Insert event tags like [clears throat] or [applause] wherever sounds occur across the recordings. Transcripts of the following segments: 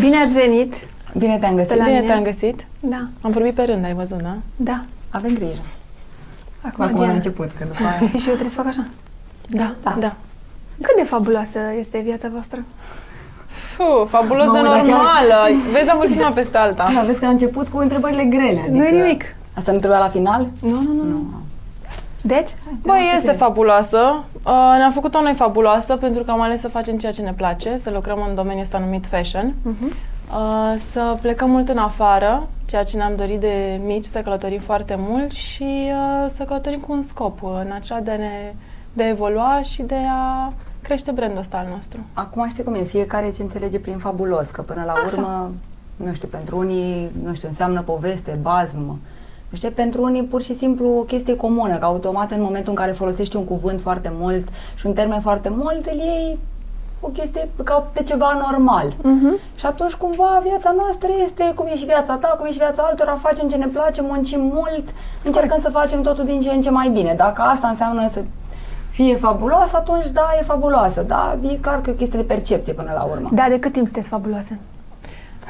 Bine ați venit! Bine te-am găsit. la Bine mine. te-am găsit. Da, Am vorbit pe rând, ai văzut, da? da. Avem grijă. Acum, Acum la Diana. început, că după [laughs] aia... Și eu trebuie să fac așa. Da. Da. da. Cât de fabuloasă este viața voastră? Fuh, fabulos Mamă, de dar chiar- normală. Vezi, am vorbit una peste alta. Da, [laughs] vezi că am început cu întrebările grele. Adică... Nu e nimic. Asta nu trebuia la final? Nu, nu, nu. nu. Deci? Băi, este fabuloasă. Uh, ne-am făcut-o noi fabuloasă pentru că am ales să facem ceea ce ne place, să lucrăm în domeniul ăsta numit fashion, Mhm. uh, să plecăm mult în afară, ceea ce ne-am dorit de mici, să călătorim foarte mult și uh, să călătorim cu un scop, în acela de, a ne, de a evolua și de a crește brandul ăsta al nostru. Acum știi cum e, fiecare ce înțelege prin fabulos, că până la Așa. urmă, nu știu, pentru unii, nu știu, înseamnă poveste, bazmă. Nu știu, pentru unii pur și simplu o chestie comună, că automat în momentul în care folosești un cuvânt foarte mult și un termen foarte mult, îl iei o chestie ca pe ceva normal. Mhm. Și atunci cumva viața noastră este cum e și viața ta, cum e și viața altora, facem ce ne place, muncim mult, încercăm să facem totul din ce în ce mai bine. Dacă asta înseamnă să fie fabuloasă, atunci da, e fabuloasă. Da, e clar că e o chestie de percepție până la urmă. Da, de cât timp sunteți fabuloase?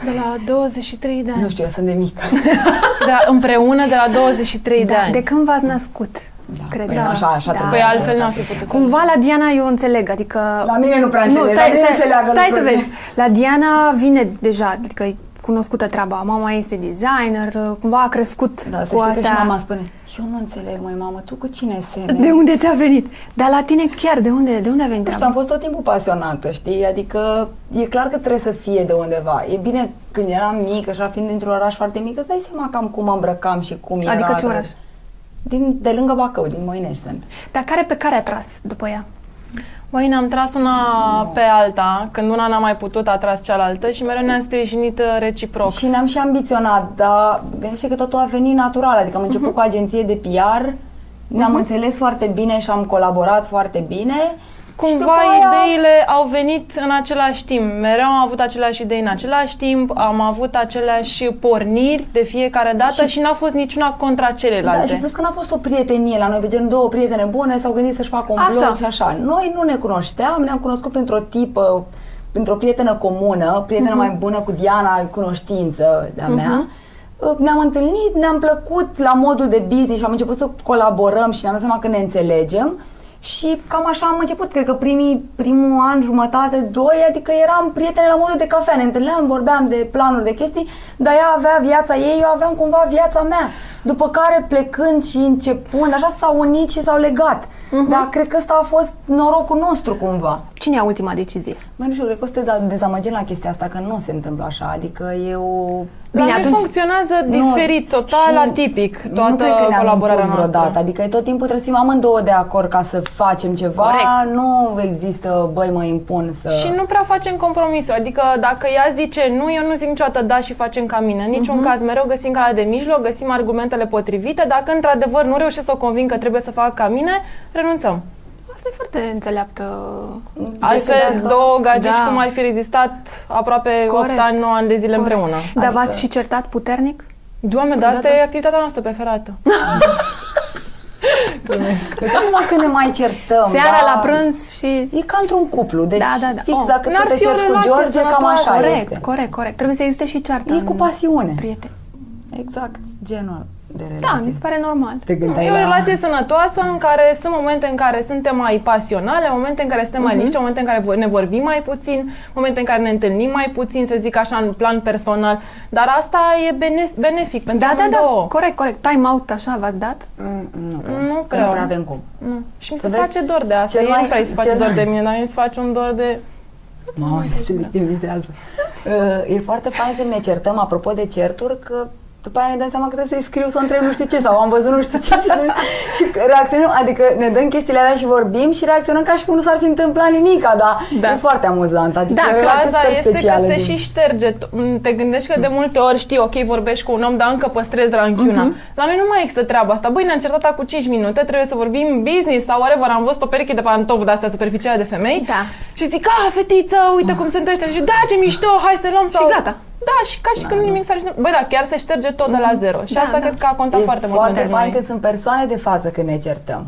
De la 23 de ani. Nu știu, eu sunt de mică. [laughs] Da, împreună de la 23 de da, ani. de când v-ați născut? Da, cred. păi așa, așa Da. trebuie Păi să altfel fie. n-am fi putut să Cumva la Diana eu înțeleg, adică... La mine nu prea Nu, înțeleg, stai, la mine stai, se leagă stai să lucrurile. vezi. La Diana vine deja, adică e cunoscută treaba. Mama este designer, cumva a crescut Da, să cu știi că și asta. mama spune, eu nu înțeleg, măi, mamă, tu cu cine semeni? De unde ți-a venit? Dar la tine chiar, de unde, de unde a venit Nu știu, treaba? am fost tot timpul pasionată, știi? Adică e clar că trebuie să fie de undeva. E bine, când eram mică și fiind dintr-un oraș foarte mic, îți dai seama cam cum mă îmbrăcam și cum era. Adică ce oraș? Din, de lângă Bacău, din Moinești sunt. Dar care pe care a tras după ea? Băi, ne-am tras una pe alta, când una n-a mai putut, a tras cealaltă și mereu ne-am sprijinit uh, reciproc. Și ne-am și ambiționat, dar gândește că totul a venit natural. Adică am început cu agenție de PR, ne-am înțeles foarte bine și am colaborat foarte bine. Și Cumva după aia- ideile au venit în același timp. Mereu am avut aceleași idei în același timp, am avut aceleași porniri de fiecare dată și, n-a fost niciuna contra Da, celelalte. și plus că n-a fost o prietenie la noi, pe gen două prietene bune, s-au gândit să-și facă un Așa. blog și așa. Noi nu ne cunoșteam, ne-am cunoscut printr-o tipă, printr-o prietenă comună, prietena mai bună cu Diana, cunoștință de-a mea. Ne-am întâlnit, ne-am plăcut la modul de business și am început să colaborăm și ne-am dat seama că ne înțelegem. Și cam așa am început, cred că primii, primul an, jumătate, doi, adică eram prietene la modul de cafea, ne întâlneam, vorbeam de planuri, de chestii, dar ea avea viața ei, eu aveam cumva viața mea. După care plecând și începând, așa s-au unit și s-au legat. Dar cred că ăsta a fost norocul nostru cumva. Cine ia ultima decizie? Mai nu știu, cred că o să te da- dezamăgim la chestia asta, că nu se întâmplă așa, adică e o... La Bine, noi atunci- funcționează Nu, diferit, total și atipic, nu toată cred că ne-am colaborarea impus noastră. vreodată, adică tot timpul trebuie să fim amândouă de acord ca să facem ceva, Corect. nu există, băi, mă impun să... Și nu prea facem compromisuri, adică dacă ea zice nu, eu nu zic niciodată da și facem ca mine. În niciun caz, mereu găsim calea de mijloc, găsim argumentele potrivite. Dacă într-adevăr nu reușesc să o conving că trebuie să facă ca mine, renunțăm. Asta e foarte înțeleaptă. Altfel, de asta- două gagici Da. cum ar fi rezistat aproape Corect. 8 ani, 9 ani de zile Corect. împreună. Dar Adică- v-ați și certat puternic? Doamne, dar asta e activitatea noastră preferată. [laughs] Îți dai seama când ne mai certăm, Seara da? la prânz și... E ca într-un cuplu, deci Da, da, da. fix Oh. dacă N-ar tu te fi o cerci cu relație George, cam sănătoasă. așa corect, este. corect, corect. Trebuie să existe și ceartă. E în cu pasiune. Prieteni. Exact, genul de Da, relație. mi se pare normal. Te gândeai E o la... relație sănătoasă în care sunt momente în care suntem mai pasionale, momente în care suntem Mhm. mai liniște, momente în care vo- ne vorbim mai puțin, momente în care ne întâlnim mai puțin, să zic așa, în plan personal. Dar asta e bene- benefic pentru Da, da, amândouă. da. Corect, corect. Time out așa v-ați dat? Mm, Nu prea, Nu că prea. nu prea avem cum. Nu. Și mi Să se vezi, face dor de asta. cel Cel mai- nu prea îi se face cel dor de mai- mine, dar mie se face un dor de... Mamă, se victimizează. [laughs] Uh, e foarte fain când ne certăm, apropo de certuri, că după aia ne dăm seama că trebuie să-i scriu, să întreb nu știu ce sau am văzut nu știu ce și, [laughs] și reacționăm, adică ne dăm chestiile alea și vorbim și reacționăm ca și cum nu s-ar fi întâmplat nimica, dar Da. e foarte amuzant, adică Da, e o relație Faza super este specială. că se din- și șterge. T- m, Te gândești că de multe ori știi, ok, vorbești cu un om, dar încă păstrezi ranchiuna. Mhm. La noi nu mai există treaba asta. Băi, ne-am certat acum 5 minute, trebuie să vorbim business sau whatever. Am văzut o pereche de pantofi de astea superficiale de femei. Da. Și zic, a, fetiță, uite cum sunt ăștia. Și da, ce mișto, hai să luăm sau... gata. Da, și ca și când nimic s-ar Băi, da, chiar se șterge tot de la zero. Și Da, asta da. cred că a contat e foarte mult foarte pentru fain noi. când sunt persoane de față când ne certăm.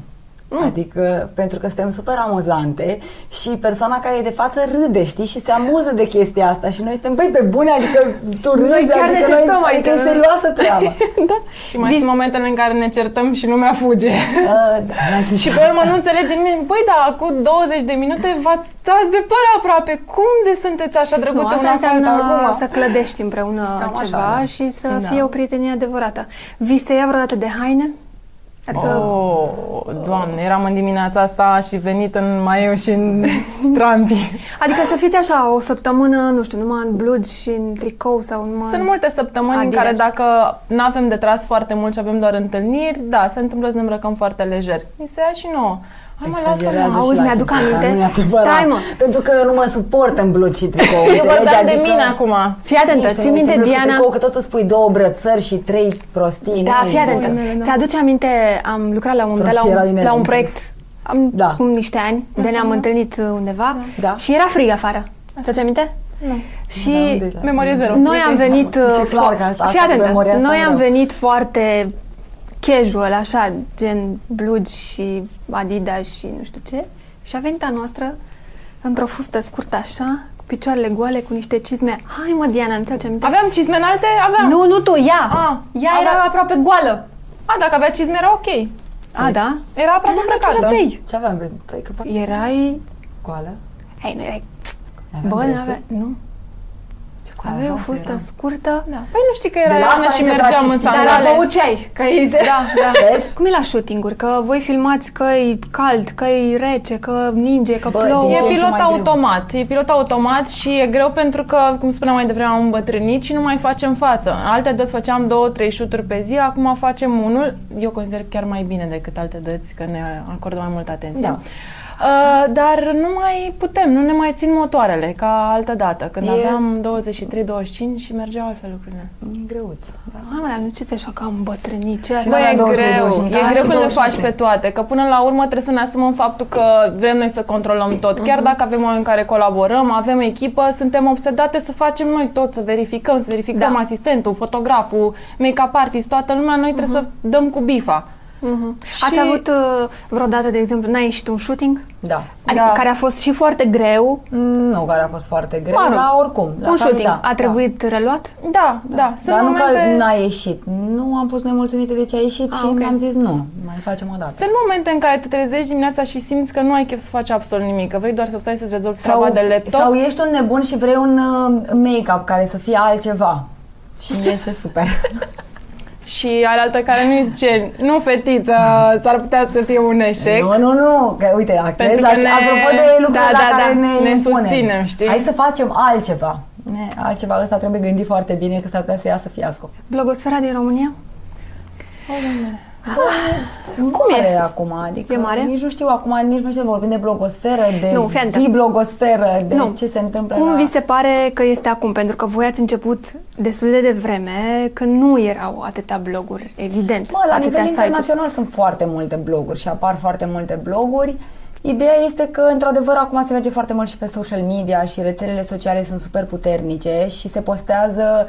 Mm. Adică, pentru că suntem super amuzante și persoana care e de față râde, știi, și se amuză de chestia asta și noi suntem, băi, pe bune, adică tu râzi, Noi chiar ne adică, certăm, noi, adică adică- e serioasă treaba. [laughs] da. Și mai sunt momentele în care ne certăm și lumea fuge. uh, da, [laughs] mai sunt și pe urmă nu înțelege nimeni. Băi, da, acum 20 de minute v-ați dați de păr aproape. Cum de sunteți așa Nu, drăguțe asta una cu alta înseamnă acum? să clădești împreună Cam așa, ceva da. și să Da. fie o prietenie adevărată. Vi se ia vreodată de haine? Adică, Oh, doamne, eram în dimineața asta și venit în maieu și în [laughs] stranti. adică să fiți așa o săptămână, nu știu, numai în blugi și în tricou sau numai... Sunt multe săptămâni în Adidas. care dacă nu avem de tras foarte mult și avem doar întâlniri, da, se întâmplă să ne îmbrăcăm foarte lejer. Mi se ia și nouă. Hai mă, Exagerează lasă-mă. Auzi, și la mi-aduc chestia asta, aminte. Nu e adevărat. Stai, mă. Pentru că eu nu mă suport în blugi și tricou. Eu înțelegi? vorbeam de Adică- mine acum. Fii atentă, Nici ții nu minte, te blugi cu Diana... Tricou, că tot îți pui două brățări și trei prostii. Da, nu fii există. atentă. Ți-aduce aminte, am lucrat la un, de la Prostie era un, bine la un înainte. proiect am, Da. cu niște ani, de ne-am întâlnit uh, undeva Da. și era frig afară. Ți-aduce aminte? Nu. Și Da, unde e la- Memorie zero. noi am venit... E uh, clar fo- că asta- fii asta cu atentă, memoria asta noi nu am vreau. venit foarte casual, așa, gen blugi și Adidas și nu știu ce. Și a venit a noastră într-o fustă scurtă așa, cu picioarele goale, cu niște cizme. Hai mă, Diana, nu ți aminte? Aveam cizme înalte? Aveam. Nu, nu tu, ea! Ah, ea era avea- aproape goală. A, dacă avea cizme era ok. A, da? Era aproape Dar n-am ce îmbrăcată. să bei. Ce aveam? pe- Tăi, că Erai... Goală? Hei, nu erai... Aveam Bă, dresuri? n-avea... Nu. Coală Avea o roșu fustă eram. scurtă. Da. Păi nu știi că era De la iarnă asta și mi se mergeam trage în stilul. Dar sandale. la băuceai, că e... Da, da. Vezi? Cum e la shooting-uri? Că voi filmați că e cald, că e rece, că ninge, că Bă, plouă. din E ce în ce pilot mai greu. automat. E pilot automat și e greu pentru că, cum spuneam mai devreme, am îmbătrânit și nu mai facem față. În alte dăți făceam două, trei șuturi pe zi, acum facem unul. Eu consider chiar mai bine decât alte dăți, că ne acordă mai multă atenție. Da. Uh, dar nu mai putem, nu ne mai țin motoarele ca altă dată, când E- aveam 23-25 și mergeau altfel lucrurile. E greuț. Da. Hai mă, dar nu ce ți așa că am îmbătrânit? Ce Și Bă, noi e la 22, greu, 25, e am greu și când le 23. faci pe toate, că până la urmă trebuie să ne asumăm faptul că vrem noi să controlăm tot. Chiar Mhm. dacă avem oameni care colaborăm, avem echipă, suntem obsedate să facem noi tot, să verificăm, să verificăm Da. asistentul, fotograful, make-up artist, toată lumea, noi trebuie să dăm cu bifa. Mhm. Ați Și- avut uh, vreodată, de exemplu, n-ai ieșit un shooting? Da. Adică Da. care a fost și foarte greu. Nu, care a fost foarte greu, Mă rog, dar oricum. la un care shooting da, a trebuit reluat? Da, da, da. Sunt Dar nu momente... că n-a ieșit. Nu am fost nemulțumite de ce a ieșit Ah, și ok. am zis nu, mai facem o dată. Sunt momente în care te trezești dimineața și simți că nu ai chef să faci absolut nimic, că vrei doar să stai să-ți rezolvi treaba de laptop. sau ești un nebun și vrei un uh, make-up care să fie altceva. Și iese super. [laughs] Și alaltă care nu zice, nu fetiță, s-ar putea să fie un eșec. Nu, nu, nu, că uite, dacă Pentru vezi, că ne- apropo de lucrurile da, la da, care da, ne, ne impunem. susținem, știi? Hai să facem altceva. Ne, altceva ăsta trebuie gândit foarte bine că s-ar putea să iasă fiasco. Blogosfera din România? Cum e acum? Adică E mare? nici nu știu acum, nici nu știu, vorbim de blogosferă, de Nu, fii atentă. blogosferă, de Nu. ce se întâmplă Cum la... vi se pare că este acum? Pentru că voi ați început destul de devreme, că nu erau atâtea bloguri, evident. Mă, la atâtea nivel site-uri. internațional sunt foarte multe bloguri și apar foarte multe bloguri. Ideea este că, într-adevăr, acum se merge foarte mult și pe social media și rețelele sociale sunt super puternice și se postează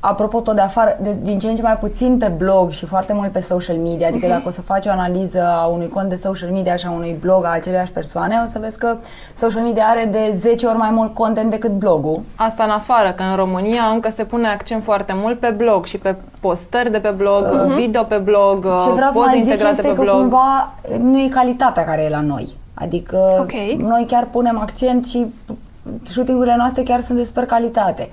apropo tot de afară, de, din ce în ce mai puțin pe blog și foarte mult pe social media, adică dacă o să faci o analiză a unui cont de social media și a unui blog a aceleași persoane, o să vezi că social media are de 10 ori mai mult content decât blogul. Asta în afară, că în România încă se pune accent foarte mult pe blog și pe postări de pe blog, video pe blog, Ce vreau să poze mai zic integrate este pe că blog. cumva nu e calitatea care e la noi. Adică Ok. noi chiar punem accent și shootingurile noastre chiar sunt de super calitate.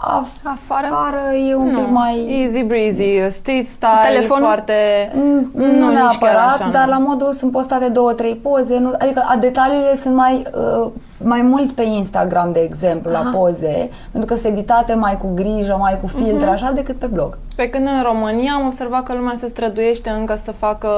Af- Afară? afară e un Nu, pic mai... Easy breezy, street style, telefonul? foarte... Mm, Nu, nici chiar neapărat, așa, dar nu. la modul sunt postate două, trei poze, nu, adică a, detaliile sunt mai, uh, mai mult pe Instagram, de exemplu, la Aha. poze, pentru că sunt editate mai cu grijă, mai cu filtre, Mhm. așa, decât pe blog. Pe când în România am observat că lumea se străduiește încă să facă,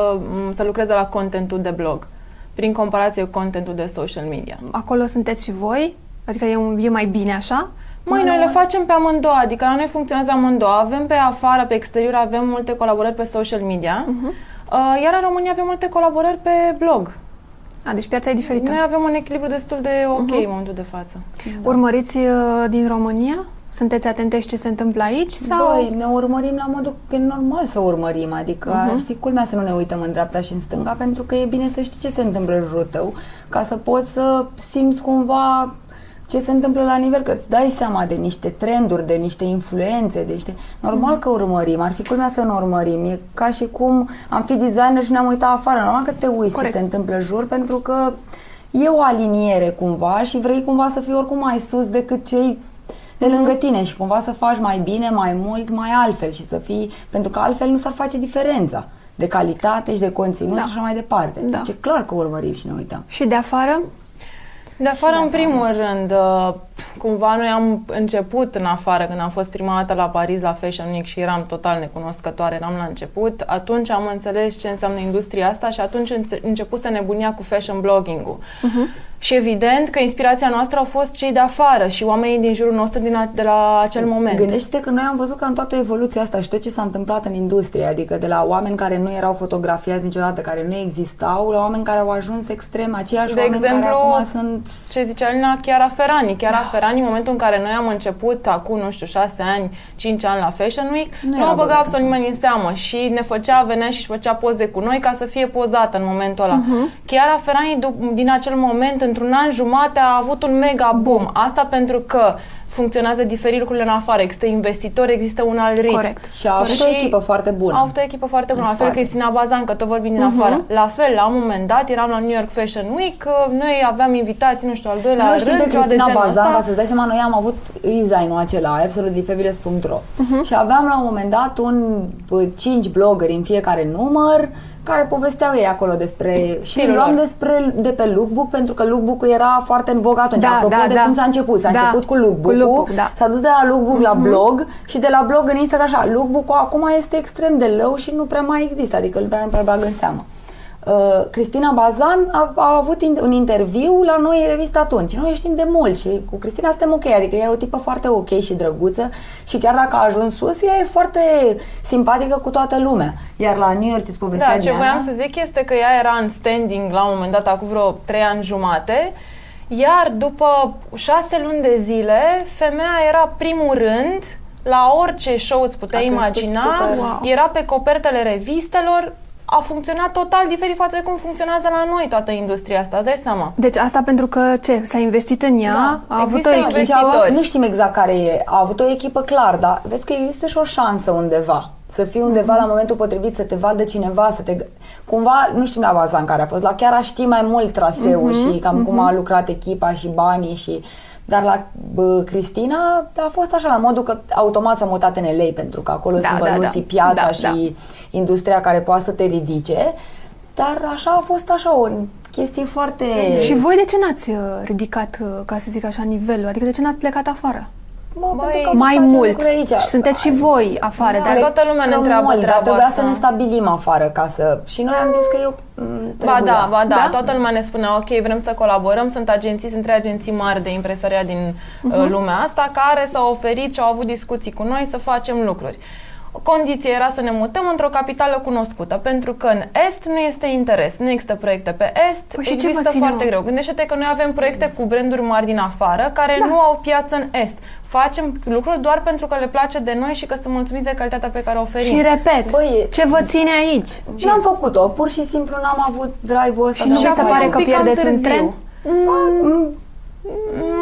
m, să lucreze la contentul de blog, prin comparație cu contentul de social media. Acolo sunteți și voi? Adică e, un, e mai bine așa? Măi, noi le facem pe amândouă, adică la noi funcționează amândouă. Avem pe afară, pe exterior, avem multe colaborări pe social media, uh, iar în România avem multe colaborări pe blog. A, deci piața e diferită. Noi avem un echilibru destul de ok în momentul de față. Urmăriți uh, din România? sunteți atente și ce se întâmplă aici? Sau? Băi, ne urmărim la modul că e normal să urmărim, adică uh-huh. ar fi culmea să nu ne uităm în dreapta și în stânga, pentru că e bine să știi ce se întâmplă în jurul tău, ca să poți să simți cumva ce se întâmplă la nivel, că îți dai seama de niște trenduri, de niște influențe, de niște... Normal că urmărim, ar fi culmea să ne urmărim. E ca și cum am fi designer și ne-am uitat afară. Normal că te uiți Corect. ce se întâmplă în jur, pentru că e o aliniere cumva și vrei cumva să fii oricum mai sus decât cei de lângă tine și cumva să faci mai bine, mai mult, mai altfel și să fii, pentru că altfel nu s-ar face diferența de calitate și de conținut da. și așa mai departe. Da. Deci e clar că urmărim și ne uităm. Și de afară? De afară, în primul rând, uh, cumva noi am început în afară, când am fost prima dată la Paris, la Fashion Week și eram total necunoscătoare, eram la început, atunci am înțeles ce înseamnă industria asta și atunci început să nebunia cu fashion blogging-ul. Uh-huh. Și evident că inspirația noastră au fost cei de afară și oamenii din jurul nostru din a, de la acel moment. Gândește că noi am văzut că în toată evoluția asta și tot ce s-a întâmplat în industrie, adică de la oameni care nu erau fotografiați niciodată, care nu existau, la oameni care au ajuns extrem, aceiași de oameni exemplu, care acum sunt... ce zicea Alina, Chiara Ferrani. Chiara da. Ferrani, în momentul în care noi am început, acum, nu știu, șase ani, cinci ani la Fashion Week, nu, nu a băgat absolut nimeni în seamă și ne făcea, venea și își făcea poze cu noi ca să fie pozată în momentul ăla. Uh-huh. Chiara Ferrani, din acel moment, într-un an jumătate, jumate a avut un mega boom. Asta pentru că funcționează diferit lucrurile în afară. Există investitori, există un alt ritm. Corect. Și a avut și o echipă foarte bună. A avut o echipă foarte bună. La fel Cristina Bazan, că tot vorbim din uh-huh. afară. La fel, la un moment dat, eram la New York Fashion Week, noi aveam invitații, nu știu, al doilea nu, rând, știi pe Cristina Bazan, ca să-ți dai seama, noi am avut design-ul acela, absolutelyfabulous.ro uh-huh. și aveam la un moment dat un 5 blogări în fiecare număr, care povesteau ei acolo despre și luam despre de pe lookbook pentru că lookbook era foarte în vog atunci. Da, Apropo da, de da. cum s-a început. S-a da. început cu lookbook, cu lookbook da. s-a dus de la lookbook mm-hmm. la mhm. blog și de la blog în Instagram așa. Lookbook-ul acum este extrem de low și nu prea mai există, adică nu prea, nu prea bag în seamă. Uh, Cristina Bazan a, a avut in, un interviu la noi în revista atunci. Noi știm de mult și cu Cristina suntem ok, adică ea e o tipă foarte ok și drăguță și chiar dacă a ajuns sus, ea e foarte simpatică cu toată lumea. Iar la New York îți povestea Da, ce voiam să zic este că ea era în standing la un moment dat, acum vreo trei ani jumate, iar după șase luni de zile, femeia era primul rând la orice show îți puteai imagina, super. era pe copertele revistelor, a funcționat total diferit față de cum funcționează la noi toată industria asta, dai seama. Deci asta pentru că ce? S-a investit în ea? Da, a avut o echipă? Nu știm exact care e. A avut o echipă clar, dar vezi că există și o șansă undeva. Să fii undeva mm-hmm. la momentul potrivit, să te vadă cineva, să te... Cumva, nu știm la baza în care a fost, la chiar a ști mai mult traseul mm-hmm. și cam mm-hmm. cum a lucrat echipa și banii și dar la bă, Cristina a fost așa, la modul că automat s-a mutat în LA, pentru că acolo da, sunt da, bănuții, da. piața da, și da. industria care poate să te ridice. Dar așa a fost așa o chestie foarte... Și voi de ce n-ați uh, ridicat, uh, ca să zic așa, nivelul? Adică de ce n-ați plecat afară? Mă, Băi, mai mult. Aici. Și sunteți și voi afară. Da, dar toată lumea ne întreabă mult, dar trebuia asta. să ne stabilim afară ca să... Și noi am zis că eu mm, Ba da, ba da, da, toată lumea ne spune ok, vrem să colaborăm, sunt agenții, sunt trei agenții mari de impresăria din uh-huh. lumea asta care s-au oferit și au avut discuții cu noi să facem lucruri. Condiția era să ne mutăm într-o capitală cunoscută, pentru că în Est nu este interes, nu există proiecte pe Est, păi și există foarte greu. Gândește-te că noi avem proiecte cu branduri mari din afară care da. nu au piață în Est. Facem lucruri doar pentru că le place de noi și că sunt mulțumiți de calitatea pe care o oferim. Și repet, Băi, ce vă ține aici? Nu am făcut-o, pur și simplu n-am avut drive-ul ăsta. Și nu mi se pare că pierdeți în tren? Mm.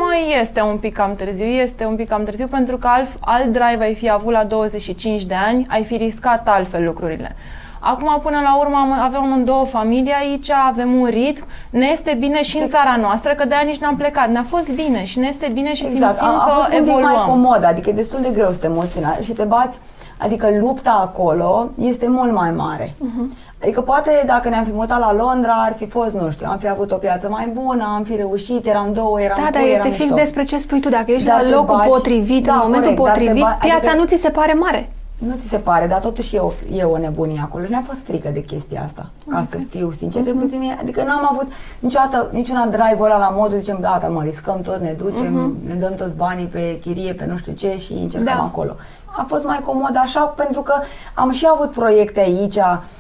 Mai este un pic cam târziu, este un pic cam târziu pentru că alt, alt drive ai fi avut la 25 de ani, ai fi riscat altfel lucrurile. Acum, până la urmă, avem în două familii aici, avem un ritm, ne este bine și în țara noastră, că de-aia nici n-am plecat. Ne-a fost bine și ne este bine și exact. simțim a, a fost că evoluăm. mai comod, adică e destul de greu să te emoționali și te bați, adică lupta acolo este mult mai mare. Uh-huh. Adică poate dacă ne-am fi mutat la Londra ar fi fost, nu știu, am fi avut o piață mai bună, am fi reușit, eram două, eram Da, dar este fix despre ce spui tu, dacă ești dar la locul baci, potrivit, da, în momentul corect, potrivit, ba- piața adică, nu ți se pare mare. Nu ți se pare, dar totuși e o, e o nebunie acolo. Ne-a fost frică de chestia asta, ca okay. să fiu sincer. Uh-huh. Adică n-am avut niciodată, niciuna drive ăla la modul, zicem, gata, mă, riscăm tot, ne ducem, uh-huh. ne dăm toți banii pe chirie, pe nu știu ce și încercăm da. acolo. A fost mai comod așa pentru că am și avut proiecte aici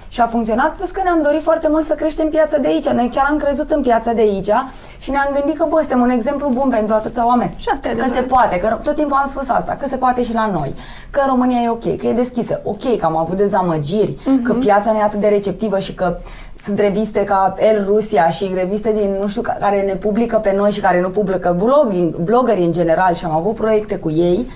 Și a funcționat, plus că ne-am dorit foarte mult să creștem piața de aici. Noi chiar am crezut în piața de aici și ne-am gândit că, bă, suntem un exemplu bun pentru atâția oameni. Și asta e că se adevărat. poate, că tot timpul am spus asta, că se poate și la noi, că România e ok, că e deschisă. Ok, că am avut dezamăgiri, că piața nu e atât de receptivă și că sunt reviste ca El Rusia și reviste din, nu știu, ca- care ne publică pe noi și care nu publică blogging, bloggerii în general și am avut proiecte cu ei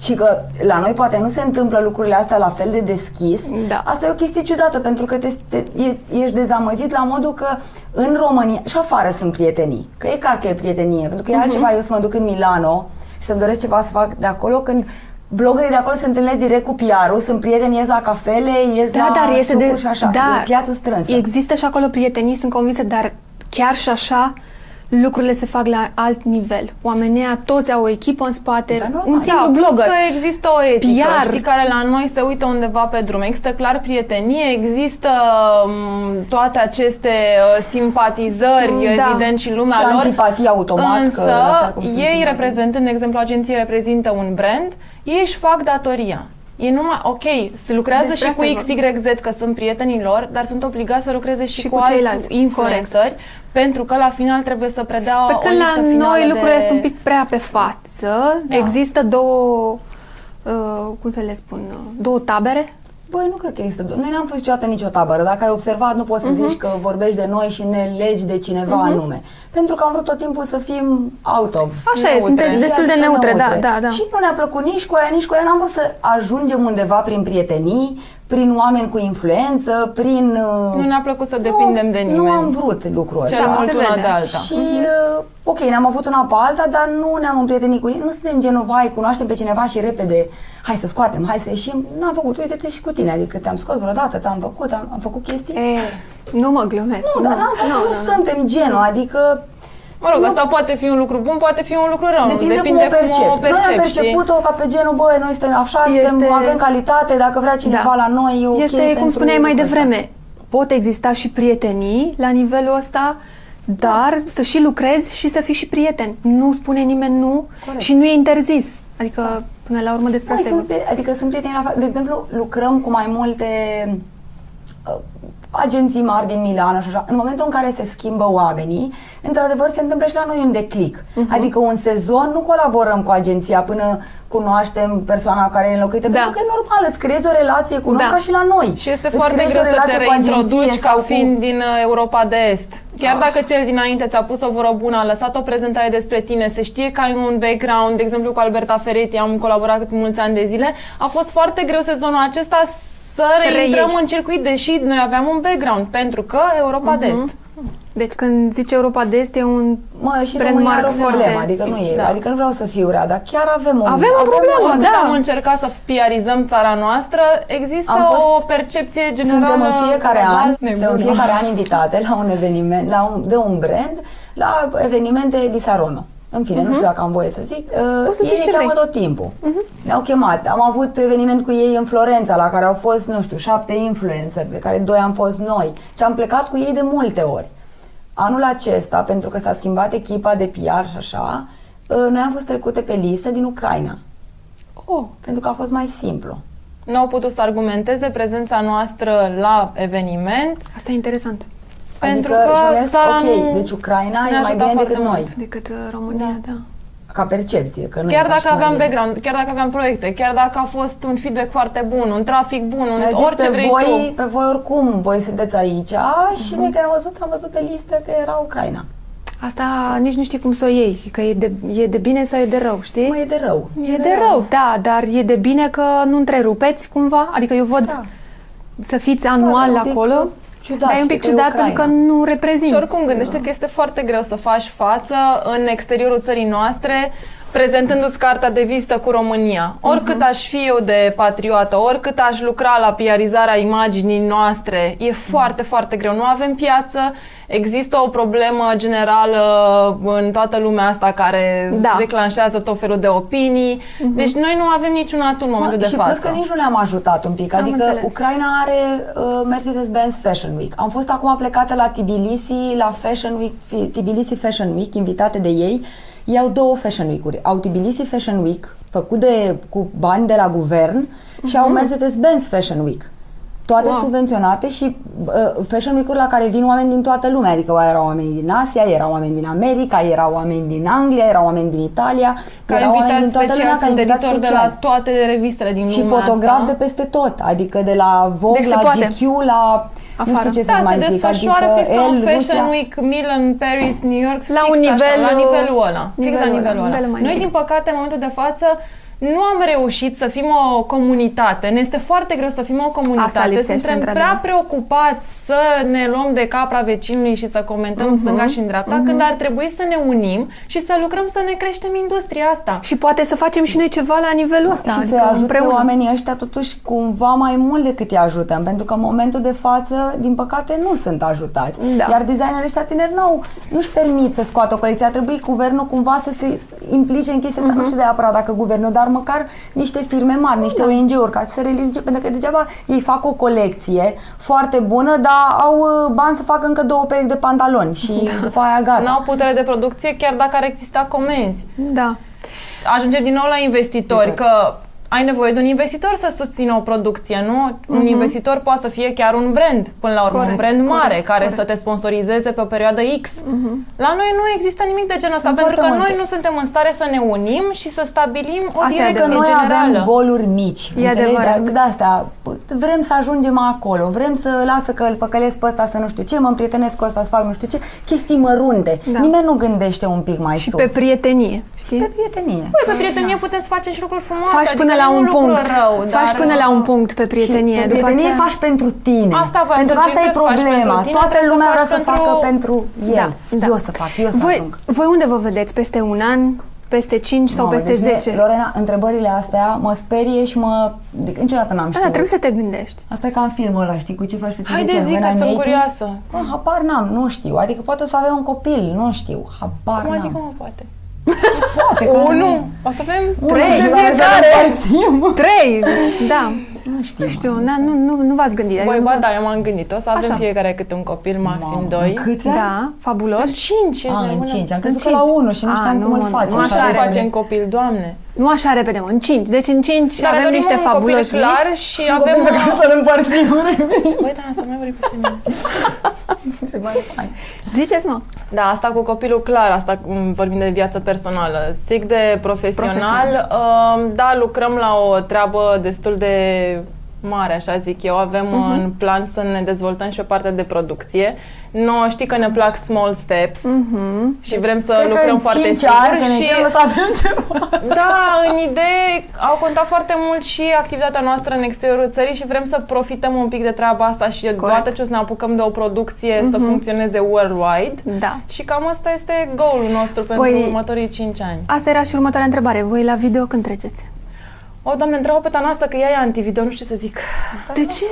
și că la noi poate nu se întâmplă lucrurile astea la fel de deschis, Da. asta e o chestie ciudată pentru că te, te, e, ești dezamăgit la modul că în România și afară sunt prietenii, că e clar că e prietenie, pentru că e altceva. Eu să mă duc în Milano și să-mi doresc ceva să fac de acolo când bloggerii de acolo se întâlnesc direct cu PR-ul, sunt prieteni, ies la cafele, ies Da, la dar este de... sucuri și așa, da, e piață strânsă. Există și acolo prietenii, sunt convinsă, dar chiar și așa lucrurile se fac la alt nivel. Oamenii ăia toți au o echipă în spate, Da, normal. un simplu Da, plus blogger. că există o etică, PR. știi, care la noi se uită undeva pe drum. Există clar prietenie, există m, toate aceste uh, simpatizări, Da. evident, și lumea Și lor. antipatie automat, Însă, că la fel cum sunt ei în- reprezentând, de exemplu, agenții reprezintă un brand, ei își fac datoria. Ei numai, ok, se lucrează Despre și asta cu e vorba. XYZ că sunt prietenii lor, dar sunt obligați să lucreze și, Și cu, cu alți ceilalți, influenceri, pentru că la final trebuie să predea Pe o când listă la finală noi de... lucrurile sunt un pic prea pe față. Da. Există două, uh, cum să le spun, uh, două tabere. Băi, nu cred că există. Noi n-am fost niciodată nicio tabără. Dacă ai observat, nu poți să Mhm. zici că vorbești de noi și ne legi de cineva anume. Pentru că am vrut tot timpul să fim out of. Așa e, sunteți destul de adică neutre, da, da, da. Și nu ne-a plăcut nici cu aia, nici cu aia. N-am vrut să ajungem undeva prin prietenii, prin oameni cu influență, prin... uh, Nu ne-a plăcut să depindem de nimeni. Nu am vrut lucrul ăsta. Cel Da, mult se una vede. de alta. Și, uh, ok, ne-am avut una pe alta, dar nu ne-am împrietenit cu nimeni. Nu suntem genul, vai, cunoaștem pe cineva și repede, hai să scoatem, hai să ieșim. N-am făcut, uite-te și cu tine, adică te-am scos vreodată, ți-am făcut, am, am făcut chestii. E, nu mă glumesc. nu, dar n-am făcut, nu, nu, suntem genul, adică Mă rog, Nu. asta poate fi un lucru bun, poate fi un lucru rău. depinde, Depinde cum o percep. cum o percep, noi am știi? perceput-o ca pe genul, băi, noi suntem așa, Este- suntem, avem calitate, dacă vrea cineva Da. la noi, e ok Este, cum pentru spuneai mai lucrul ăsta. devreme, pot exista și prietenii la nivelul ăsta, dar să și lucrezi și să fii și prieten. Nu spune nimeni nu Corect. și nu e interzis. Adică, până la urmă, despre Mai asta e sunt, vorba. pe- adică sunt prieteni la fa- De exemplu, lucrăm cu mai multe uh, agenții mari din Milano și așa. În momentul în care se schimbă oamenii, într-adevăr se întâmplă și la noi un declic. Mhm. Adică un sezon nu colaborăm cu agenția până cunoaștem persoana care e înlocuită, Da. pentru că e normal, îți creezi o relație cu un om Da. ca și la noi. Și este Îți foarte creezi greu o să te relație cu agenție reintroduci ca sau cu- fiind din uh, Europa de Est. Chiar dacă cel dinainte ți-a pus o voră bună, a lăsat o prezentare despre tine, se știe că ai un background, de exemplu cu Alberta Ferretti, am colaborat mulți ani de zile, a fost foarte greu sezonul acesta să Să reintrăm reiei. în circuit, deși noi aveam un background, pentru că Europa de Est. Deci când zice Europa de Est e un Mă, și brand România mark are o foarte- problemă, adică nu e, Da. adică nu vreau să fiu rea, dar chiar avem o Avem o problemă, o- Oricât da. am încercat să piarizăm țara noastră, există Am fost- o percepție generală. Suntem în fiecare global an, suntem în nebună. fiecare an invitate la un eveniment, la un, de un brand, la evenimente di Sarono. În fine, nu știu dacă am voie să zic. Uh, Poți să ei zici ne ce cheamă vrei. tot timpul. Ne-au chemat. Am avut eveniment cu ei în Florența, la care au fost, nu știu, șapte influencer, de care doi am fost noi. Și am plecat cu ei de multe ori. Anul acesta, pentru că s-a schimbat echipa de PR și așa, uh, noi am fost trecute pe listă din Ucraina. Oh, Pentru că a fost mai simplu. Nu au putut să argumenteze prezența noastră la eveniment, asta e interesant. Pentru adică, că și ales, țara ok, nu deci Ucraina ne-a e mai ajutat bine foarte decât mult. noi. Decât uh, România, da. Ca percepție, că nu e Chiar ca și dacă cum aveam ar veni. background, chiar dacă aveam proiecte, chiar dacă a fost un feedback foarte bun, un trafic bun, un Mi-a zis orice pe vrei voi, tu. Mhm. pe voi oricum, voi sunteți aici și noi când am văzut, am văzut pe listă că era Ucraina. Asta nici nu știi cum să o iei, că e de, e de bine sau e de rău, știi? Mă, e de rău. e de rău, da, dar e de bine că nu întrerupeți cumva, adică eu văd Da. să fiți Da, anual e un pic acolo, ciudat, dar e un știi, pic că e ciudat Ucraina. pentru că nu reprezinți. Și oricum gândește că este foarte greu să faci față în exteriorul țării noastre prezentându-ți cartea de vizită cu România. Oricât aș fi eu de patriotă, oricât aș lucra la piarizarea imaginii noastre, e foarte, foarte greu. Nu avem piață, există o problemă generală în toată lumea asta care Da. declanșează tot felul de opinii. Deci noi nu avem niciun atu în momentul Mă, de și față. plus că nici nu ne-am ajutat un pic. Am Adică înțeles. Ucraina are uh, Mercedes-Benz Fashion Week. Am fost acum plecată la Tbilisi, la Fashion Week, fi- Tbilisi Fashion Week, invitate de ei. Ei au două Fashion Week-uri. Au Tbilisi Fashion Week, făcut de, cu bani de la guvern, și Mhm. au Mercedes-Benz Fashion Week. toate Wow. subvenționate și uh, fashion week-uri la care vin oameni din toată lumea, adică erau oameni din Asia, erau oameni din America, erau oameni din Anglia, erau oameni din Italia, Ca erau oameni din invitat toată special, lumea ca sunt invitat editor de special. la toate revistele din și lumea fotograf asta. de peste tot, adică de la Vogue, Deci se la poate. GQ, la nu Afară. știu ce să Da, mai se zic, desfășoară adică fix la un El, Fashion Rusia. Week, Milan, Paris, New York, La fix un așa, nivel, la nivelul ăla, fix la nivelul ăla, nivelul ăla. nivelul mai Noi, mic. din păcate, în momentul de față, nu am reușit să fim o comunitate. Ne este foarte greu să fim o comunitate. lipsește, Suntem într-adevăr. prea preocupați să ne luăm de capra vecinului și să comentăm Mhm. în stânga și în dreapta, când ar trebui să ne unim și să lucrăm să ne creștem industria asta. Și poate să facem și noi ceva la nivelul ăsta. și adică să ajute împreună. oamenii ăștia totuși cumva mai mult decât îi ajutăm, pentru că în momentul de față, din păcate, nu sunt ajutați. Da. Iar designerii ăștia tineri n-au, nu-și permit să scoată o colecție. Ar trebui guvernul cumva să se implice în chestia asta, Mhm. nu știu de neapărat dacă guvernul, dar măcar niște firme mari, niște Da. ONG-uri, ca să se religie, pentru că degeaba ei fac o colecție foarte bună, dar au uh, bani să facă încă două perechi de pantaloni și [laughs] după aia gata. N-au putere de producție chiar dacă ar exista comenzi. Da. ajungem din nou la investitori, Exact. că ai nevoie de un investitor să susțină o producție, nu? Un investitor poate să fie chiar un brand, până la urmă, Mhm. Corect, un brand mare corect, care corect. Mhm. să te sponsorizeze pe o perioadă X. La noi nu există nimic de genul ăsta, Sunt pentru că foarte noi multe. nu suntem în stare să ne unim și să stabilim o Asta e direcție că noi generală. avem goluri mici. E înțelegi? adevărat. De, de asta, vrem să ajungem acolo, vrem să lasă că îl păcălesc pe ăsta să nu știu ce, mă împrietenesc cu ăsta să fac nu știu ce, chestii mărunte. Da. Nimeni nu gândește un pic mai Și sus. pe prietenie, știi? pe prietenie. Păi, pe prietenie putem să facem și lucruri frumoase. Faci adică până la nu un lucru punct. Rău, Faci dar, până la un uh, punct pe prietenie. Și pe După prietenie aceea... faci pentru tine. Asta voiam pentru să că zic, asta e trebuie să faci problema. pentru tine, Toată trebuie să lumea vrea faci să facă pentru el. Da, Eu da. să fac, eu să voi, ajung. voi unde vă vedeți? Peste un an? Peste 5 sau Mamă, peste deci mie, 10? Lorena, întrebările astea mă sperie și mă... De, niciodată n-am Da, știut. da, trebuie să te gândești. Asta e ca în filmul ăla, știi, cu ce faci peste Haide 10 ani? zi When că I'm sunt 80? curioasă. Mă, habar n-am, nu știu. Adică poate o să avem un copil, nu știu. Habar Cum n-am. adică mă poate? Poate că Unu! O să avem Unul Trei, și de care să fiecare. ne împărțim. 3! Da. Nu știu. Nu știu, na, nu, nu, nu v-ați gândit. Băi, adică ba nu- da, eu m-am gândit. O să avem Așa. fiecare câte un copil, maxim Mamă, doi. în Câți ani? Da, fabulos. Cinci, ești A, în nebună? 5. Am crezut că cinci. la 1 și nu A, știam nu, cum îl nu, facem. Nu așa repede. facem copil, doamne. Nu așa repede, mă, în 5. Deci în 5 Dar ne avem dorim niște un copil fabuloși clar mici. și Un avem... copil pe care să-l împărțim. Băi, da, să mai vorbi peste mine. [laughs] Se pare fain. Ziceți, mă. Da, asta cu copilul clar, asta cum vorbim de viață personală. Zic de profesional, Profesional. uh, da, lucrăm la o treabă destul de mare, așa zic eu. Avem Mhm. în plan să ne dezvoltăm și o parte de producție. Nu știi că ne plac small steps Mhm. și vrem să Cred că lucrăm în foarte 5 sigur ani, când ne și chem, o să avem ceva. [laughs] da, în idee au contat foarte mult și activitatea noastră în exteriorul țării și vrem să profităm un pic de treaba asta și odată ce o să ne apucăm de o producție să funcționeze worldwide. Da. Și cam asta este goalul nostru pentru Păi- următorii 5 ani. Asta era și următoarea întrebare. Voi la video când treceți? O, doamne, întreabă pe Tanasa că ea e antivideo, nu știu ce să zic. De ce?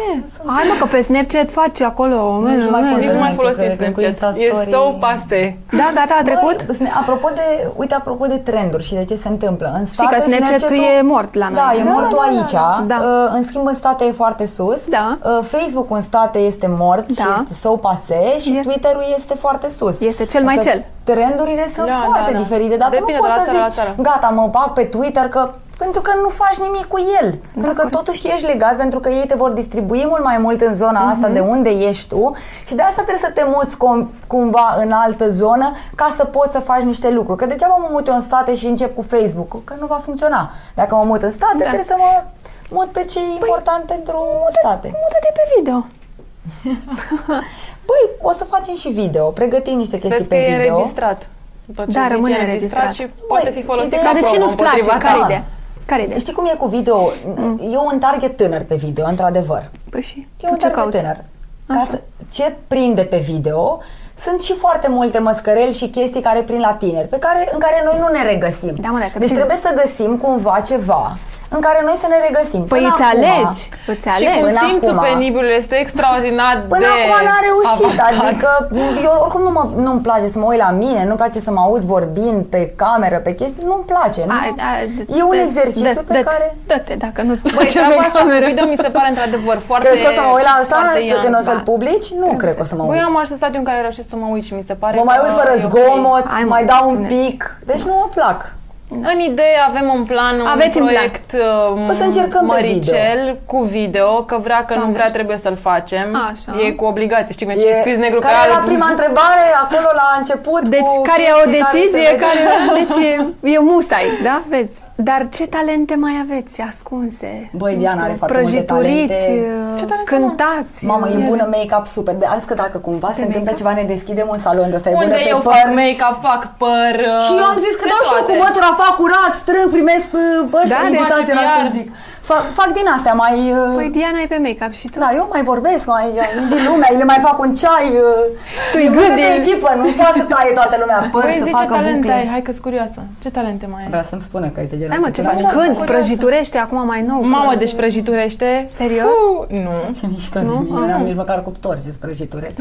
Hai mă, că pe Snapchat faci acolo. Nici nu mai Nici nu mai Snapchat, folosesc cred că cu Snapchat. E Insta so Story. paste. Da, gata, a trecut? Băi, sne- apropo de, uite, apropo de trenduri și de ce se întâmplă. În state, că Snapchat-ul e mort la noi. Da, e Da, mortul da, da, aici. da. Uh, În schimb, în state e foarte sus. Da. Uh, Facebook-ul în state este mort și Da. este sau pase și E- Twitter-ul este foarte sus. Este cel mai Adică cel. Trendurile sunt Da, foarte da, da. diferite, dar tu Depinde nu de poți la să țară la zici, țară. gata, mă bag pe Twitter că pentru că nu faci nimic cu el. pentru că totuși ești legat, pentru că ei te vor distribui mult mai mult în zona Mhm. asta de unde ești tu și de asta trebuie să te muți cum, cumva în altă zonă ca să poți să faci niște lucruri. Că degeaba mă mut eu în state și încep cu Facebook, că nu va funcționa. Dacă mă mut în state, Da. trebuie să mă mut pe ce e important pentru state. Mută-te pe video. Păi, o să facem și video, pregătim niște chestii Cred că pe e video. înregistrat. Tot ce Da, zici rămâne e înregistrat și înregistrat. poate Băi, fi folosit ideea ca Dar de ce promo nu-ți place? împotriva Care ta. Ideea? Care ideea? Știi cum e cu video? E un target tânăr pe video, într-adevăr. Păi și E tu un ce target cauți? tânăr. Ca Așa. să, ce prinde pe video sunt și foarte multe măscăreli și chestii care prind la tineri, pe care, în care noi nu ne regăsim. Da, mă, dacă deci bine. trebuie să găsim cumva ceva în care noi să ne regăsim. Păi Până îți acum- alegi, îți Și alegi. cu Până simțul acum- penibilului este extraordinar Până de acum n-a reușit, avansat. adică eu oricum nu mă, nu-mi place să mă uit la mine, nu-mi place să mă aud vorbind pe cameră, pe chestii, nu-mi place. Nu? Hai, da, e un dă- exercițiu dă- pe dă- care... Dă-te, dacă nu-ți Băi, place treaba pe asta cu cameră. video mi se pare într-adevăr foarte Crezi că o să mă uit la asta foarte când o să-l da. publici? Nu cred că o să mă Băi, uit. am ajuns în stadiu în care reușesc să mă uit și mi se pare Mă mai că uit fără e ok. zgomot, Hai, mă, mai dau un spune. pic. Deci nu mă plac. În idee avem un plan, un Aveți un plan. proiect um, O să încercăm pe măricel cu video, că vrea că nu Am vrea trebuie să-l facem. Așa. E cu obligație, știi cum e, e scris negru pe care era alb. prima întrebare acolo la început? Deci cu care e o chestii decizie, se care, legă? [laughs] deci e, e musai, da? Vezi? Dar ce talente mai aveți ascunse? Băi, Nu Diana știu, are foarte multe prăjituriți, talente. Ce talente, cântați. Mamă, e uh, bună make-up super. De azi că dacă cumva se întâmplă make-up? ceva, ne deschidem un salon de ăsta, e bună Unde pe eu păr. fac make-up, fac păr. uh, Și eu am zis că de dau și eu toate. cu mătura, fac curat, strâng, primesc uh, ăștia Da, da, de invitații la PR. să zic. Fac, fac din astea mai... uh, Păi Diana e pe make-up și tu? Da, eu mai vorbesc, mai uh, invit lumea, le mai fac un ceai. uh, Tu-i e bună de gândil. echipă, nu poate să taie toată lumea păr, Băi, să zi ce facă talente ai, bucle. hai că-s curioasă. Ce talente mai ai? Vrea să-mi spună că e pe genul Hai mă, ăsta ce ceva. faci? da, Cânti, curioasă. prăjiturește acum mai nou. Mamă, deci prăjiturește. Serios? Fu, nu. Ce mișto de mine, n-am nici măcar cuptor ce sprăjituresc.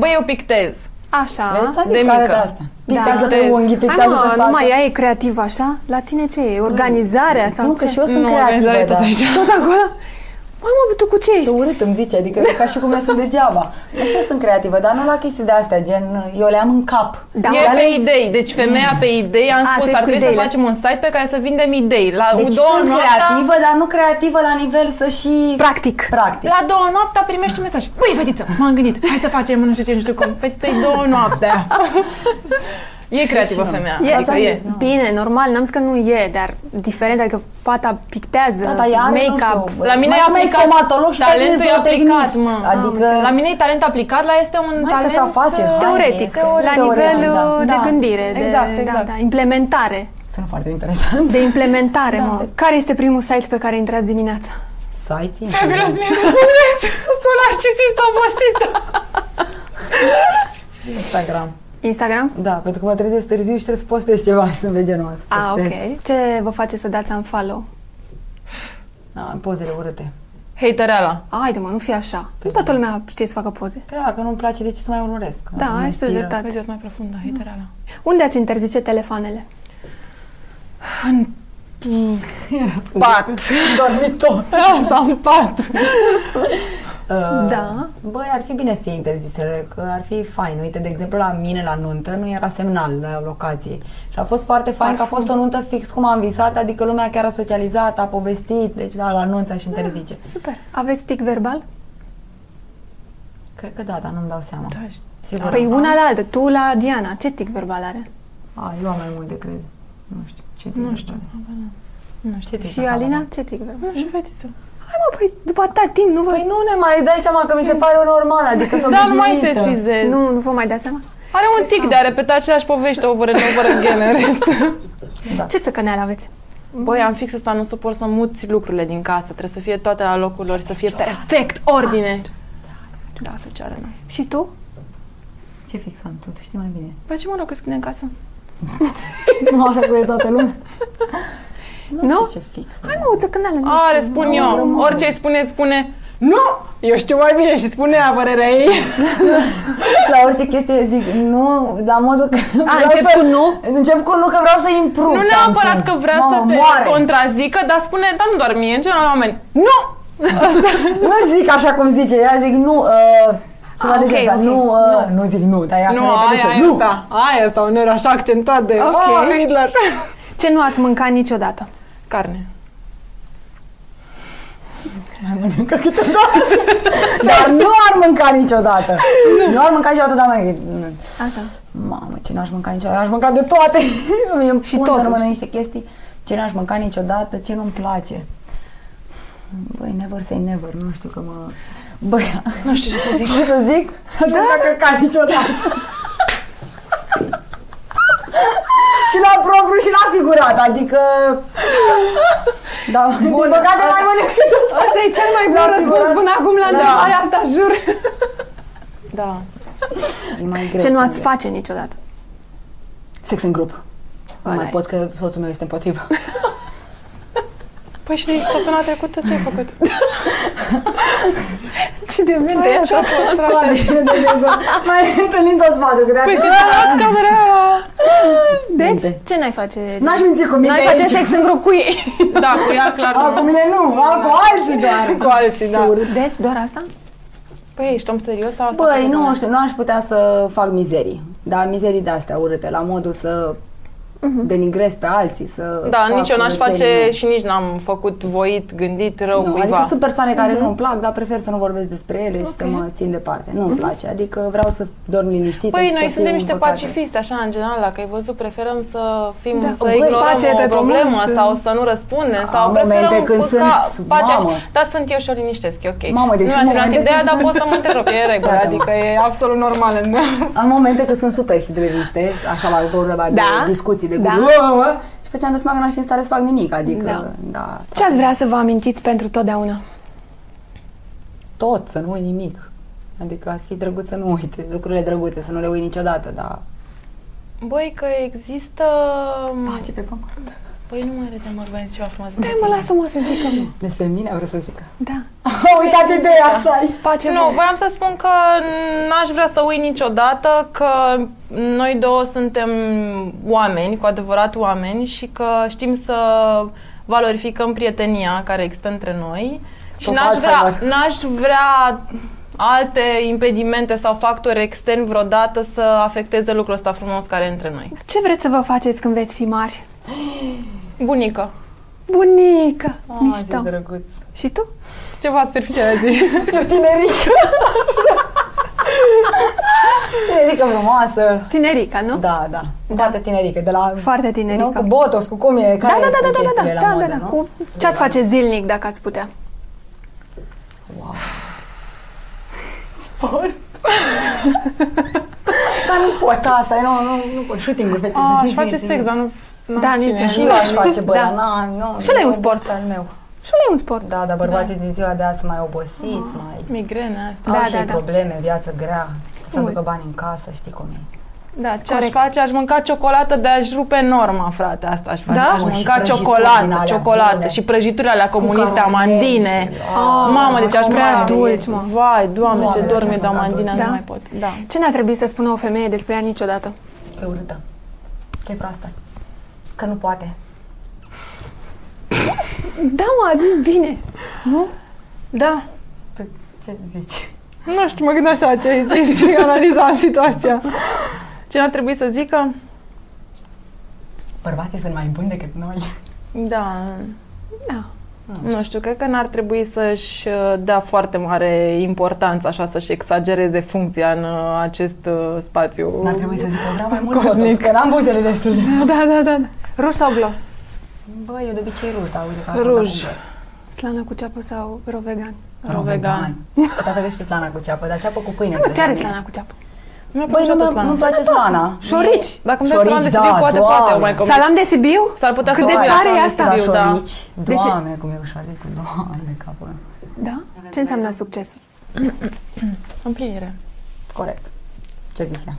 Băi, eu pictez. Așa. Vezi, s-a de zis care mică. de asta. Pictează Da. pe unghi, Hai pictează pe mă, față. numai ea e creativ așa? La tine ce e? Organizarea sau Nu, ce? că și eu sunt Nu, creativă, organizare tot da. aici. Tot acolo? Mai mă, tu cu ce Ce ești? urât îmi zice, adică e ca și cum eu sunt degeaba. Eu și eu sunt creativă, dar nu la chestii de astea, gen, eu le am în cap. Da, e mă, pe idei. Deci femeia pe idei, am A, spus, tu ești ar cu trebui să ideile. facem un site pe care să vindem idei. La Deci două sunt noaptea, creativă, dar nu creativă la nivel să și... Practic. Practic. la două noaptea primești un mesaj. Băi, fetiță, m-am gândit, hai să facem nu știu ce, nu știu cum. Fetiță, e două noaptea. [laughs] e creativă Deci nu. femeia. E, adică e. bine, normal, n-am zis că nu e, dar diferent, adică fata pictează, Da, dar ea are, nu make-up. știu, La mine mai e cum e aplicat. stomatolog și talentul e termină aplicat, zootechnist. mă. Adică... La mine e talent aplicat, la este un Mai că talent să afaceri, uh, hai, Teoretic, este la teoretic, nivel da. uh, de Da, gândire, de, exact, Da, exact. da, implementare. Sunt foarte interesant. De implementare, Da. mă. Care este primul site pe care intrați dimineața? Site Fabulous mie de spune, [laughs] tu narcisist obosită. Instagram. Instagram? Da, pentru că mă trezesc târziu și trebuie să postez ceva și sunt pe genul ăsta. să Ah, postez. ok. Ce vă face să dați un follow? Da, pozele urâte. Hatereala. Haide mă, nu fi așa. Nu toată lumea știe să facă poze. Că dacă nu-mi place, de ce să mai urmăresc? Da, Nu mă ai spus inspiră. dreptate. Vezi, eu sunt mai profundă, hatereala. Unde ați interzice telefoanele? În pat. [laughs] Dormitor. Asta în pat. [laughs] Uh, Da. Băi, ar fi bine să fie interzisele, că ar fi fain. Uite, de exemplu, la mine la nuntă nu era semnal la locație. Și a fost foarte fain că a fost o nuntă fix cum am visat, adică lumea chiar a socializat, a povestit, deci la, la nunță aș interzice. Super. Aveți tic verbal? Cred că da, dar nu-mi dau seama. Da, Sigur. Păi una la altă. Tu la Diana. Ce tic verbal are? A, eu am mai multe, cred. Nu știu. Ce Nu știu. Nu știu. Ce Și Alina? Ce tic verbal? Nu știu, fetiță. Hai mă, păi după atâta timp nu vă... Păi nu ne mai dai seama că mi se pare normal, adică sunt Da, nu mai obișnuită. sesizez. Nu, nu vă mai dați seama? Are un tic de a repeta aceeași poveste over and over again în rest. Da. Ce țăcăneală aveți? Băi, am fix asta, nu suport să muți lucrurile din casă. Trebuie să fie toate la locul lor, să fie perfect, ordine. Da, fecioară, nu. Și tu? Ce fix am tu? Tu știi mai bine. Păi ce mă rog, spune în casă? [laughs] nu așa cu toată lumea. Nu, Nu? știu ce fix. Hai mă, o țăcăneală. nu Are, știu. spun eu. Orice îi spuneți, spune Nu! Eu știu mai bine și spune ea părerea ei. [laughs] La orice chestie zic nu, la modul că A, vreau încep să, cu nu? Încep cu nu, că vreau să improve Nu neapărat something. că vrea Mamă, să te moare. contrazică, dar spune, dar nu doar mie, în general la oameni. Nu! [laughs] Nu zic așa cum zice ea, zic nu, uh, ceva Ah, de ok, genul ăsta. ok. Nu, uh, nu zic nu, dar ea Nu, care repede aia ce, e nu. asta. Aia asta, uneori așa accentuat de Ok. oh, Hitler. Ce nu ați mâncat niciodată? Carne. Mai mănâncă câteodată. [laughs] dar nu ar mânca niciodată. Nu, ar mânca niciodată, dar mai... Așa. Mamă, ce n-aș mânca niciodată? Aș mânca de toate. [laughs] Mie îmi Și pun să totuși. rămână niște chestii. Ce n-aș mânca niciodată, ce nu-mi place. Băi, never say never, nu știu că mă... Băi, Nu știu ce să zic. [laughs] ce să zic? Aș da. mânca căcat niciodată. Și la propriu și la figurat, adică... Da, din păcate mai mănânc câteodată. Ăsta e cel mai bun La răspuns figurat. până acum la Da. întrebarea asta, jur. Da. E mai greu. Ce nu ați cumva. face niciodată? Sex în grup. Nu Ăla mai e. pot că soțul meu este împotrivă. [laughs] Păi și săptămâna trecută ce ai făcut? [laughs] Ce de minte Păi, e ce a așa? fost, frate? Coade, [laughs] de- de- de- Mai întâlnim toți patru, că Păi de te luat camera Deci, Minte. ce n-ai face? N-aș minți cu mine N-ai face aici. sex în grup cu ei. [laughs] Da, cu ea clar A, cu nu. mine nu, a, cu alții doar. Cu alții, Ce da. urât. Deci, doar asta? Păi ești om serios sau asta? Băi, pe nu bune? știu, nu aș putea să fac mizerii. Da, mizerii de-astea urâte, la modul să denigrez pe alții, să Da, fac nici eu n-aș curățenie. face și nici n-am făcut voit, gândit rău nu, cuiva. Adică sunt persoane care nu-mi plac, dar prefer să nu vorbesc despre ele și să mă țin departe. Nu-mi place, adică vreau să dorm liniștită Păi și noi să fiu suntem niște împăcată. pacifiste, așa, în general, dacă ai văzut, preferăm să fim, Da. să Băi, ignorăm pace o pe problemă pământ. sau să nu răspundem Am sau preferăm momente când cu sunt, ca pacea. mamă. Da, sunt eu și o liniștesc, e ok. Mamă, deci nu sunt mi-a terminat momente ideea, când dar sunt- poți să mă întrerup, e în [laughs] regulă, Da, da, adică e absolut normal în Am momente când sunt super hidreliste, așa la vorba de Da? discuții, de Da. da. și pe ce am de seama că n-aș fi în stare să fac nimic, adică, Da. da. Ce ați vrea să vă amintiți pentru totdeauna? Tot, să nu uit nimic. Adică ar fi drăguț să nu uite lucrurile drăguțe, să nu le uit niciodată, dar... Băi, că există... Pace pe pământ. Păi nu mai râdem, mă, vreau ceva frumos. Stai mă, lasă-mă să zic că nu. Despre mine vreau să [laughs] zic. Da. Am uitat ideea asta. Pace Nu, voiam să spun că n-aș vrea să uit niciodată că noi două suntem oameni, cu adevărat oameni și că știm să valorificăm prietenia care există între noi și Stop n-aș vrea, Alzheimer. n-aș vrea alte impedimente sau factori externi vreodată să afecteze lucrul ăsta frumos care e între noi. Ce vreți să vă faceți când veți fi mari? [gasps] Bunică. Bunică! Ah, Mișto. ce drăguț. Și tu? Ceva superficial zi. Eu [laughs] tinerică. tinerică frumoasă. Tinerica, nu? Da, da. Foarte tinerică, de la... Foarte tinerică. Nu, cu botox, cu cum e, care da, da, da, sunt da, da, da, chestiile da, la da, modă, da, nu? Cu ce ați face zilnic dacă ați putea? Sport. [laughs] Dar nu pot asta, nu, nu, nu pot. Shooting-ul ăsta. A, aș zi, face zi, sex, zi. dar nu... n-am Da, cine. nici Și eu aș face, bă, Da. dar na, nu. Și ăla e nu un sport. ăsta al meu. Și ăla e un sport. Da, dar bărbații din ziua de azi sunt mai obosiți, mai... Migrene asta. Au Da, și da, ei da. probleme, viață grea. Să Ui. aducă bani în casă, știi cum e. Da, ce Corect. aș face? Aș mânca ciocolată de aș rupe norma, frate. Asta aș face. Da? Aș Mă, și mânca prăjituri din ciocolată, alea ciocolată bune. și prăjiturile alea comuniste, carofel amandine. și- Ah, Mamă, deci aș prea mânca dulci, mă. Vai, doamne, Doamne, ce ce dorme aș de mânca amandine, dulce. nu Da? mai pot. Da. Ce n-a trebuit să spună o femeie despre ea niciodată? Că e urâtă. Că e proastă. Că nu poate. Da, mă, a zis bine. Nu? Da. Tu ce zici? Nu știu, mă gândeam așa ce ai zis și [laughs] analizam situația. Ce ar trebui să zică? Bărbații sunt mai buni decât noi. Da, Da. Nu știu, cred că n-ar trebui să-și uh, dea foarte mare importanță, așa, să-și exagereze funcția în uh, acest uh, spațiu. N-ar trebui să zic că vreau mai mult Cosmic. botox, că n-am buzele destul de... Da, da, da. da. Ruj sau glos? Bă, eu de obicei ruj, dar uite că asta Ruj. am dat cu gros. Slană cu ceapă sau rovegan? Rovegan. Dar trebuie și slana cu ceapă, dar ceapă cu pâine. Mă, de ce are seama. slana cu ceapă? Mi-a Băi, nu, plăcut mi-a- slana. nu-mi place slana. Șorici. Dacă îmi dai salam de Șorici, Sibiu, da, poate, doamne. poate, o mai combin. Salam de Sibiu? S-ar putea Cât să de combin tare salam e de asta? La Sibiu, da. șorici, De ce? doamne, cum e ușoaricul, doamne, capul meu. Da? Ce înseamnă succes? [clears throat] Împlinire. Corect. Ce zis ea?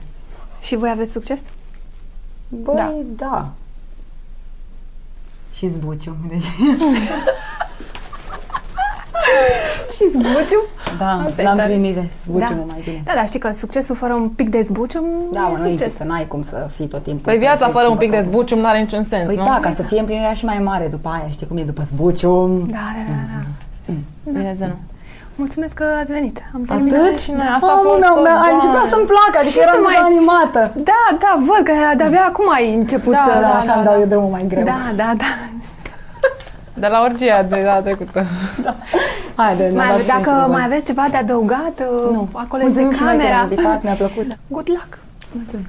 Și voi aveți succes? Băi, Da. da. da. Și zbuciu. Deci, [laughs] [laughs] Și zbuciu? da, Asta e la tare. împlinire. Zbuciu Da. mă mai bine. Da, da, știi că succesul fără un pic de zbuciu Da, e mă, nu succes. există, n-ai cum să fii tot timpul. Păi viața perfect fără și un pic de băcat. zbucium nu are niciun sens, Păi nu? da, ca să fie împlinirea și mai mare după aia, știi cum e după zbuciu. Da, da, da, da. Bine, Zenu. Mulțumesc că ați venit. Am terminat. Atât? și noi, asta a Mamă, fost mi-a- tot, mi-a- a început Doamne. să-mi placă, adică Ce eram să mai deja ți- animată. Da, da, văd că de-abia acum ai început Da, să... Da, da, așa da, îmi dau da. eu drumul mai greu. da, da, da. De la orgia de data trecută. Haide, mi-a Mai, dat dacă frunțele, mai bă. aveți ceva de adăugat, Nu. acolo Mulțumim este și noi că ne-ai camera. invitat, mi-a plăcut. Good luck! Mulțumim.